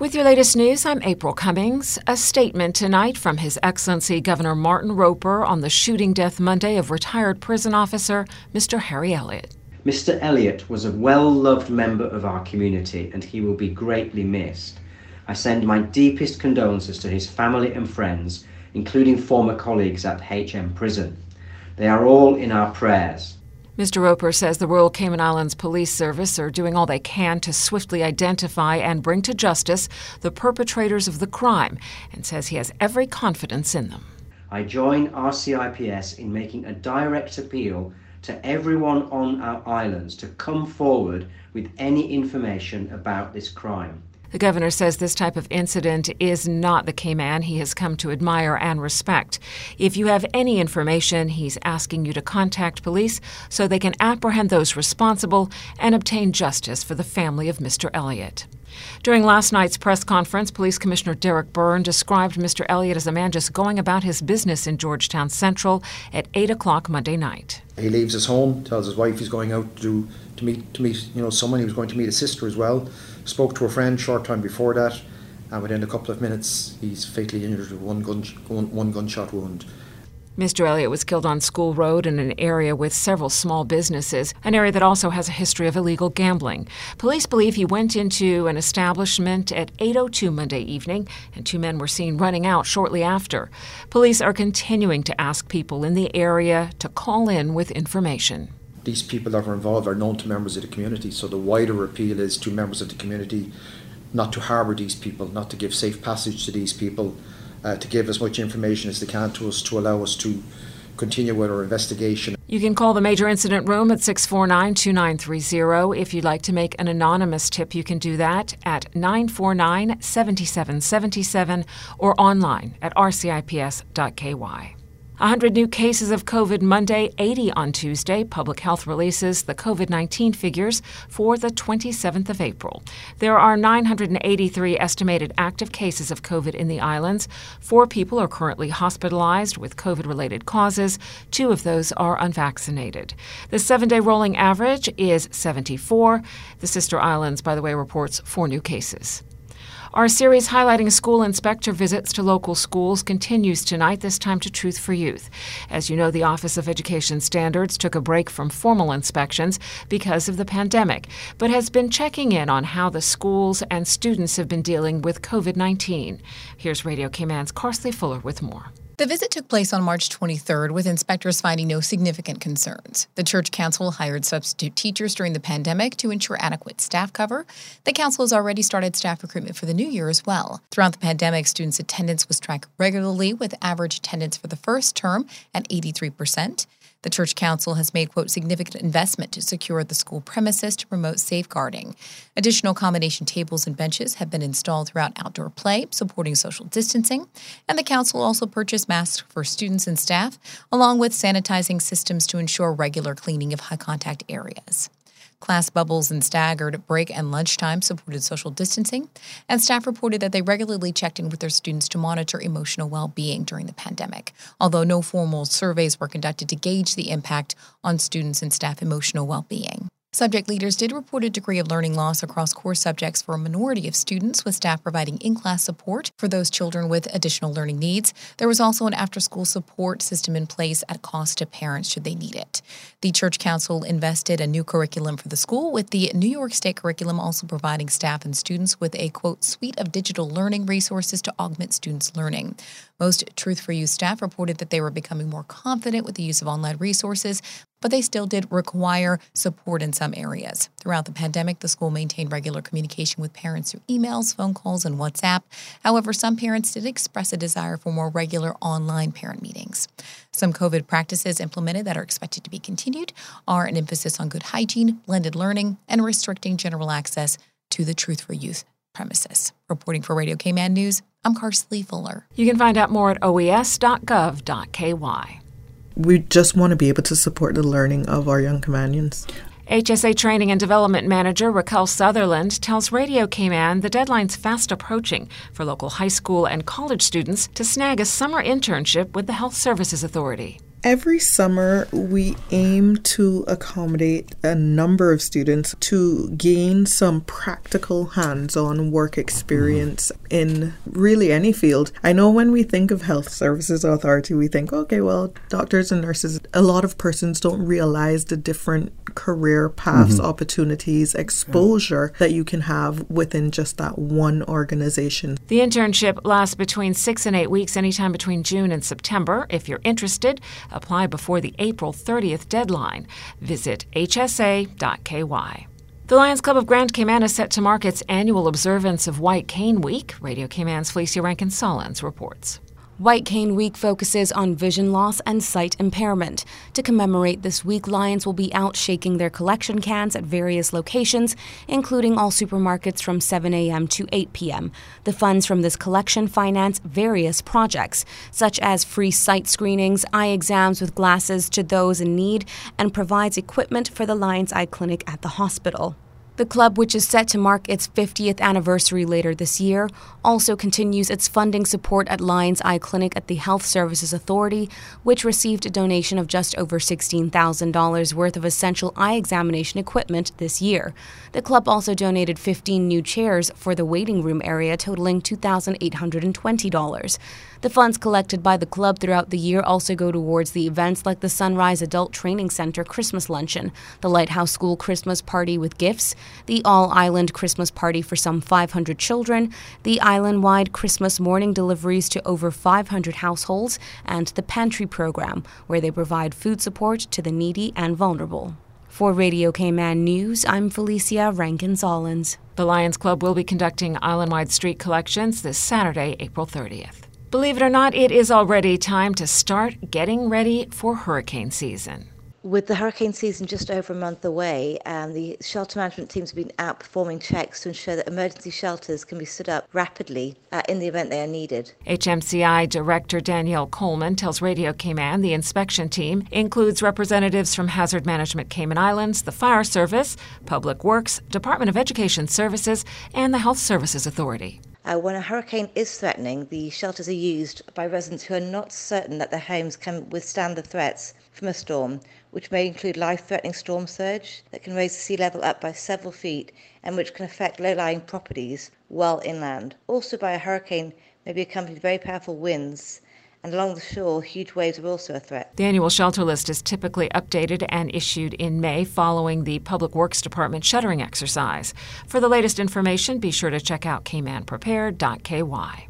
With your latest news, I'm April Cummings. A statement tonight from His Excellency Governor Martin Roper on the shooting death Monday of retired prison officer Mr. Harry Elliott. Mr. Elliott was a well loved member of our community and he will be greatly missed. I send my deepest condolences to his family and friends, including former colleagues at HM Prison. They are all in our prayers. Mr. Roper says the Royal Cayman Islands Police Service are doing all they can to swiftly identify and bring to justice the perpetrators of the crime and says he has every confidence in them. I join RCIPS in making a direct appeal to everyone on our islands to come forward with any information about this crime. The governor says this type of incident is not the Cayman he has come to admire and respect. If you have any information, he's asking you to contact police so they can apprehend those responsible and obtain justice for the family of Mr. Elliott. During last night's press conference, Police Commissioner Derek Byrne described Mr. Elliott as a man just going about his business in Georgetown Central at 8 o'clock Monday night. He leaves his home, tells his wife he's going out to, to meet to meet you know someone. He was going to meet a sister as well. Spoke to a friend short time before that, and within a couple of minutes, he's fatally injured with one gun one, one gunshot wound. Mr. Elliott was killed on School Road in an area with several small businesses, an area that also has a history of illegal gambling. Police believe he went into an establishment at 8:02 Monday evening and two men were seen running out shortly after. Police are continuing to ask people in the area to call in with information. These people that are involved are known to members of the community, so the wider appeal is to members of the community not to harbour these people, not to give safe passage to these people uh, to give as much information as they can to us to allow us to continue with our investigation. You can call the Major Incident Room at 649 2930. If you'd like to make an anonymous tip, you can do that at 949 7777 or online at rcips.ky. 100 new cases of COVID Monday, 80 on Tuesday. Public Health releases the COVID 19 figures for the 27th of April. There are 983 estimated active cases of COVID in the islands. Four people are currently hospitalized with COVID related causes. Two of those are unvaccinated. The seven day rolling average is 74. The sister islands, by the way, reports four new cases. Our series highlighting school inspector visits to local schools continues tonight, this time to Truth for Youth. As you know, the Office of Education Standards took a break from formal inspections because of the pandemic, but has been checking in on how the schools and students have been dealing with COVID 19. Here's Radio Cayman's Carsley Fuller with more. The visit took place on March 23rd with inspectors finding no significant concerns. The church council hired substitute teachers during the pandemic to ensure adequate staff cover. The council has already started staff recruitment for the new year as well. Throughout the pandemic, students' attendance was tracked regularly with average attendance for the first term at 83%. The church council has made, quote, significant investment to secure the school premises to promote safeguarding. Additional accommodation tables and benches have been installed throughout outdoor play, supporting social distancing. And the council also purchased masks for students and staff, along with sanitizing systems to ensure regular cleaning of high contact areas. Class bubbles and staggered break and lunchtime supported social distancing, and staff reported that they regularly checked in with their students to monitor emotional well being during the pandemic, although no formal surveys were conducted to gauge the impact on students and staff emotional well being. Subject leaders did report a degree of learning loss across core subjects for a minority of students, with staff providing in class support for those children with additional learning needs. There was also an after school support system in place at cost to parents should they need it. The Church Council invested a new curriculum for the school, with the New York State curriculum also providing staff and students with a quote suite of digital learning resources to augment students' learning. Most Truth for Youth staff reported that they were becoming more confident with the use of online resources, but they still did require support in some areas. Throughout the pandemic, the school maintained regular communication with parents through emails, phone calls, and WhatsApp. However, some parents did express a desire for more regular online parent meetings. Some COVID practices implemented that are expected to be continued are an emphasis on good hygiene, blended learning, and restricting general access to the Truth for Youth premises. Reporting for Radio Cayman News, I'm Carsley Fuller. You can find out more at oes.gov.ky. We just want to be able to support the learning of our young Caymanians. HSA Training and Development Manager Raquel Sutherland tells Radio Cayman the deadline's fast approaching for local high school and college students to snag a summer internship with the Health Services Authority. Every summer, we aim to accommodate a number of students to gain some practical hands on work experience mm-hmm. in really any field. I know when we think of Health Services Authority, we think, okay, well, doctors and nurses, a lot of persons don't realize the different career paths, mm-hmm. opportunities, exposure yeah. that you can have within just that one organization. The internship lasts between six and eight weeks, anytime between June and September. If you're interested, Apply before the April 30th deadline. Visit hsa.ky. The Lions Club of Grand Cayman is set to mark its annual observance of White Cane Week. Radio Cayman's Felicia Rankin Solins reports. White Cane Week focuses on vision loss and sight impairment. To commemorate this week, Lions will be out shaking their collection cans at various locations, including all supermarkets from 7 a.m. to 8 p.m. The funds from this collection finance various projects, such as free sight screenings, eye exams with glasses to those in need, and provides equipment for the Lions Eye Clinic at the hospital. The club, which is set to mark its 50th anniversary later this year, also continues its funding support at Lions Eye Clinic at the Health Services Authority, which received a donation of just over $16,000 worth of essential eye examination equipment this year. The club also donated 15 new chairs for the waiting room area, totaling $2,820. The funds collected by the club throughout the year also go towards the events like the Sunrise Adult Training Center Christmas Luncheon, the Lighthouse School Christmas Party with gifts, the All Island Christmas Party for some 500 children, the island wide Christmas morning deliveries to over 500 households, and the Pantry Program, where they provide food support to the needy and vulnerable. For Radio Cayman News, I'm Felicia Rankin Solins. The Lions Club will be conducting island wide street collections this Saturday, April 30th. Believe it or not, it is already time to start getting ready for hurricane season. With the hurricane season just over a month away, and the shelter management teams have been out performing checks to ensure that emergency shelters can be stood up rapidly uh, in the event they are needed. HMCI Director Danielle Coleman tells Radio Cayman the inspection team includes representatives from Hazard Management Cayman Islands, the Fire Service, Public Works, Department of Education Services, and the Health Services Authority. Uh, when a hurricane is threatening, the shelters are used by residents who are not certain that their homes can withstand the threats from a storm, which may include life threatening storm surge that can raise the sea level up by several feet and which can affect low lying properties well inland. Also, by a hurricane may be accompanied by very powerful winds and along the shore, huge waves are also a threat. The annual shelter list is typically updated and issued in May following the Public Works Department shuttering exercise. For the latest information, be sure to check out caymanprepared.ky.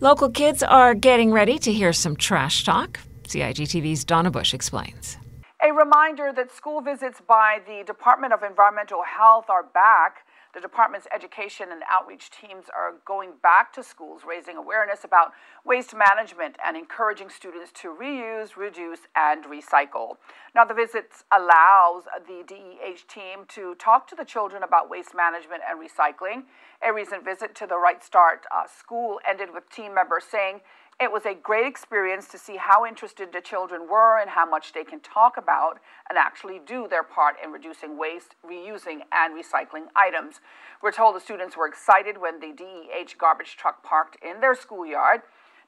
Local kids are getting ready to hear some trash talk. CIGTV's Donna Bush explains. A reminder that school visits by the Department of Environmental Health are back. The department's education and outreach teams are going back to schools, raising awareness about waste management and encouraging students to reuse, reduce, and recycle. Now, the visits allows the DEH team to talk to the children about waste management and recycling. A recent visit to the Right Start uh, school ended with team members saying it was a great experience to see how interested the children were and how much they can talk about and actually do their part in reducing waste, reusing, and recycling items. We're told the students were excited when the DEH garbage truck parked in their schoolyard.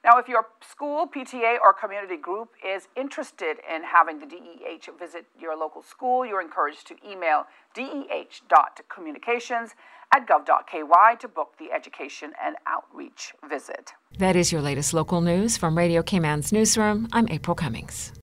Now, if your school, PTA, or community group is interested in having the DEH visit your local school, you're encouraged to email deh.communications at gov.ky to book the education and outreach visit. That is your latest local news from Radio Cayman's newsroom. I'm April Cummings.